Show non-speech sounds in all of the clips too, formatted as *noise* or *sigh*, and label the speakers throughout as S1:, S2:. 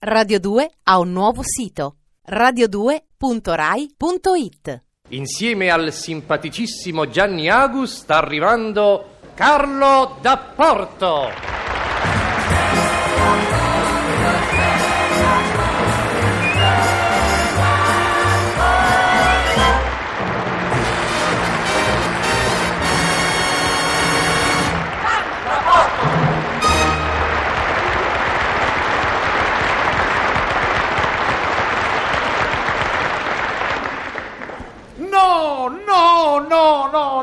S1: Radio 2 ha un nuovo sito radio2.rai.it
S2: Insieme al simpaticissimo Gianni Agus sta arrivando Carlo D'Apporto.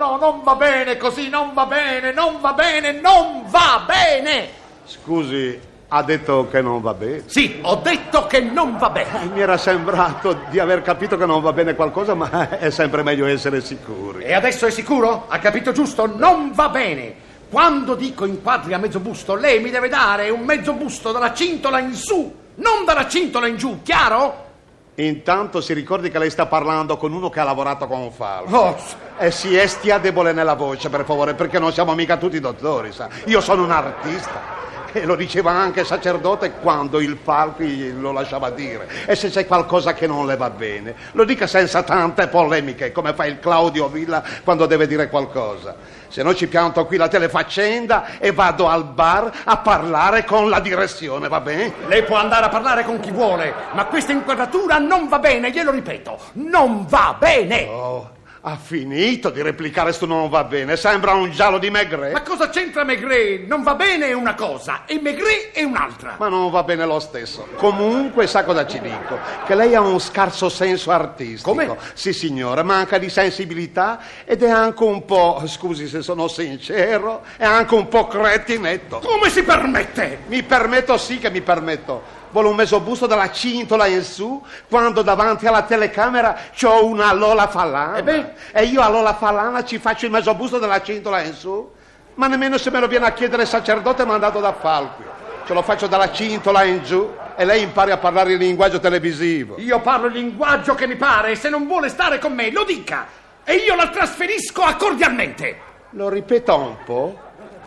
S3: No, no, no, non va bene così, non va bene, non va bene, non va bene!
S4: Scusi, ha detto che non va bene?
S3: Sì, ho detto che non va
S4: Eh,
S3: bene.
S4: Mi era sembrato di aver capito che non va bene qualcosa, ma è sempre meglio essere sicuri.
S3: E adesso è sicuro? Ha capito giusto? Non va bene! Quando dico inquadri a mezzo busto, lei mi deve dare un mezzo busto dalla cintola in su, non dalla cintola in giù, chiaro?
S4: Intanto si ricordi che lei sta parlando con uno che ha lavorato con Falco.
S3: Oh,
S4: E si è stia debole nella voce, per favore, perché non siamo mica tutti dottori, sa. Io sono un artista. E lo diceva anche il sacerdote quando il Falco lo lasciava dire. E se c'è qualcosa che non le va bene, lo dica senza tante polemiche, come fa il Claudio Villa quando deve dire qualcosa. Se no ci pianto qui la telefaccenda e vado al bar a parlare con la direzione, va bene?
S3: lei può andare a parlare con chi vuole, ma questa inquadratura non va bene, glielo ripeto, non va bene!
S4: Oh, ha finito di replicare sto non va bene, sembra un giallo di Maigret.
S3: Ma cosa c'entra Maigret? Non va bene è una cosa e Maigret è un'altra.
S4: Ma non va bene lo stesso. Comunque, sa cosa ci dico? Che lei ha un scarso senso artistico.
S3: Come?
S4: Sì, signore, manca di sensibilità ed è anche un po', scusi se sono sincero, è anche un po' cretinetto.
S3: Come si permette?
S4: Mi permetto, sì che mi permetto. Vuole un mesobusto dalla cintola in su, quando davanti alla telecamera c'ho una Lola Fallana.
S3: E beh?
S4: E io a Lola Fallana ci faccio il mesobusto dalla cintola in su? Ma nemmeno se me lo viene a chiedere il sacerdote mandato da Falco. Ce lo faccio dalla cintola in giù e lei impari a parlare il linguaggio televisivo.
S3: Io parlo il linguaggio che mi pare e se non vuole stare con me lo dica e io la trasferisco a cordialmente.
S4: Lo ripeta un po'?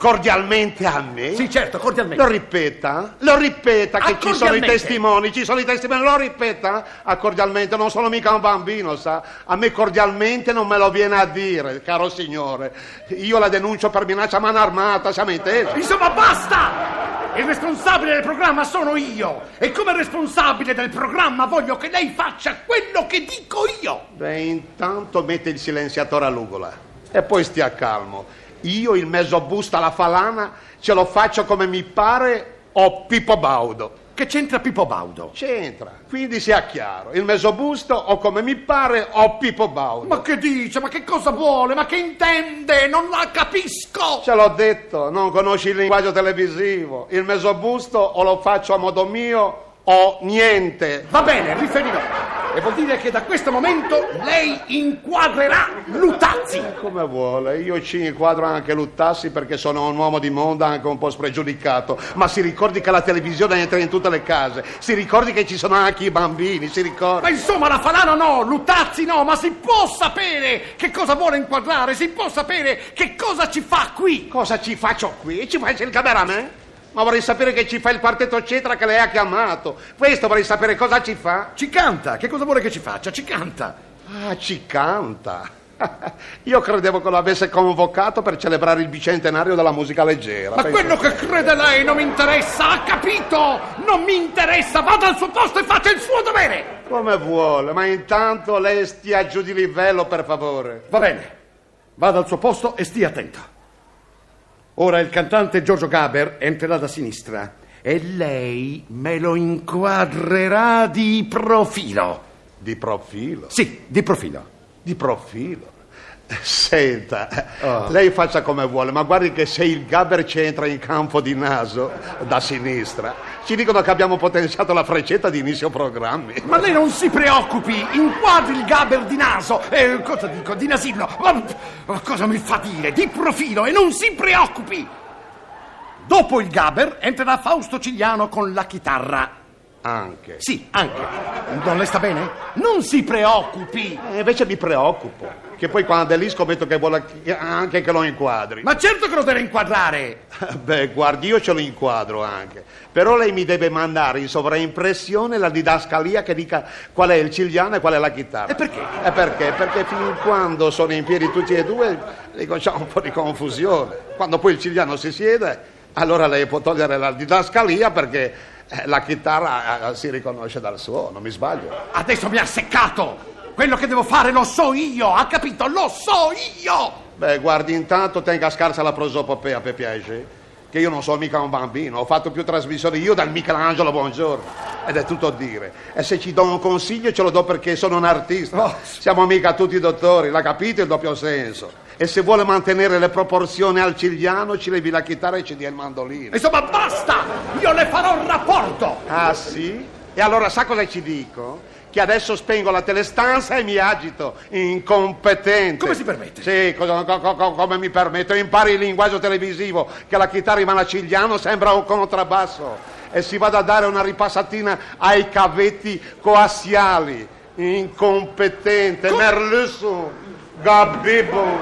S4: Cordialmente a me?
S3: Sì, certo,
S4: Lo
S3: cordialmente.
S4: ripeta? Lo ripeta che
S3: Ah,
S4: ci sono i testimoni, ci sono i testimoni, lo ripeta? Ah, cordialmente, non sono mica un bambino, sa? A me cordialmente non me lo viene a dire, caro signore. Io la denuncio per minaccia a mano armata, siamo intesi?
S3: Insomma, basta! Il responsabile del programma sono io e come responsabile del programma voglio che lei faccia quello che dico io.
S4: Beh, intanto mette il silenziatore all'ugola e poi stia calmo. Io il mesobusto alla falana ce lo faccio come mi pare o Pippo Baudo.
S3: Che c'entra Pippo Baudo?
S4: C'entra, quindi sia chiaro, il mesobusto o come mi pare o Pippo Baudo.
S3: Ma che dice? Ma che cosa vuole? Ma che intende? Non la capisco!
S4: Ce l'ho detto, non conosci il linguaggio televisivo. Il mesobusto o lo faccio a modo mio o niente.
S3: Va bene, riferirò. E vuol dire che da questo momento lei inquadrerà Lutazzi.
S4: Come vuole, io ci inquadro anche Luttassi perché sono un uomo di mondo anche un po' spregiudicato. Ma si ricordi che la televisione entra in tutte le case. Si ricordi che ci sono anche i bambini, si
S3: Ma
S4: ricordi.
S3: insomma, la Falana no, Lutazzi no, ma si può sapere che cosa vuole inquadrare, si può sapere che cosa ci fa qui.
S4: Cosa ci faccio qui? Ci fai il cameraman? Ma vorrei sapere che ci fa il quartetto Cetra che lei ha chiamato. Questo vorrei sapere cosa ci fa.
S3: Ci canta, che cosa vuole che ci faccia? Ci canta.
S4: Ah, ci canta. *laughs* Io credevo che lo avesse convocato per celebrare il bicentenario della musica leggera.
S3: Ma
S4: Penso-
S3: quello che crede lei non mi interessa, ha capito? Non mi interessa, vada al suo posto e faccia il suo dovere.
S4: Come vuole, ma intanto lei stia giù di livello, per favore.
S3: Va bene, vada al suo posto e stia attento. Ora il cantante Giorgio Gaber entrerà da sinistra e lei me lo inquadrerà di profilo.
S4: Di profilo.
S3: Sì, di profilo.
S4: Di profilo. Senta,
S3: Oh.
S4: lei faccia come vuole, ma guardi che se il Gaber ci entra in campo di naso da sinistra, ci dicono che abbiamo potenziato la freccetta di inizio programmi.
S3: Ma lei non si preoccupi, inquadri il Gaber di naso, eh, cosa dico, di nasillo, ma, ma cosa mi fa dire, di profilo e non si preoccupi. Dopo il Gaber entrerà Fausto Cigliano con la chitarra.
S4: Anche.
S3: Sì, anche. Non le sta bene? Non si preoccupi.
S4: E invece mi preoccupo. Che poi quando è lì scommetto che vuole anche che lo inquadri.
S3: Ma certo che lo deve inquadrare. *laughs*
S4: Beh, guardi, io ce lo inquadro anche. Però lei mi deve mandare in sovraimpressione la didascalia che dica qual è il cigliano e qual è la chitarra.
S3: E perché?
S4: E perché? Perché fin quando sono in piedi tutti e due, c'è un po' di confusione. Quando poi il cigliano si siede, allora lei può togliere la didascalia perché eh, la chitarra eh, si riconosce dal suono, mi sbaglio?
S3: Adesso mi ha seccato. Quello che devo fare lo so io, ha capito? Lo so io.
S4: Beh, guardi, intanto tenga scarsa la prosopopea, per piacere. Che io non sono mica un bambino, ho fatto più trasmissioni io dal Michelangelo Buongiorno. Ed è tutto a dire. E se ci do un consiglio ce lo do perché sono un artista.
S3: Oh.
S4: Siamo mica tutti dottori, l'ha capito il doppio senso. E se vuole mantenere le proporzioni al cigliano, ci levi la chitarra e ci dia il mandolino.
S3: Insomma, basta. Io le farò un rapporto.
S4: Ah sì? E allora sa cosa ci dico? Che adesso spengo la telestanza e mi agito, incompetente.
S3: Come si permette?
S4: Sì, co- co- co- come mi permetto? Impari il linguaggio televisivo, che la chitarra in mano a Cigliano sembra un contrabbasso. E si vada a dare una ripassatina ai cavetti coassiali. Incompetente, merlusso, gabibbo.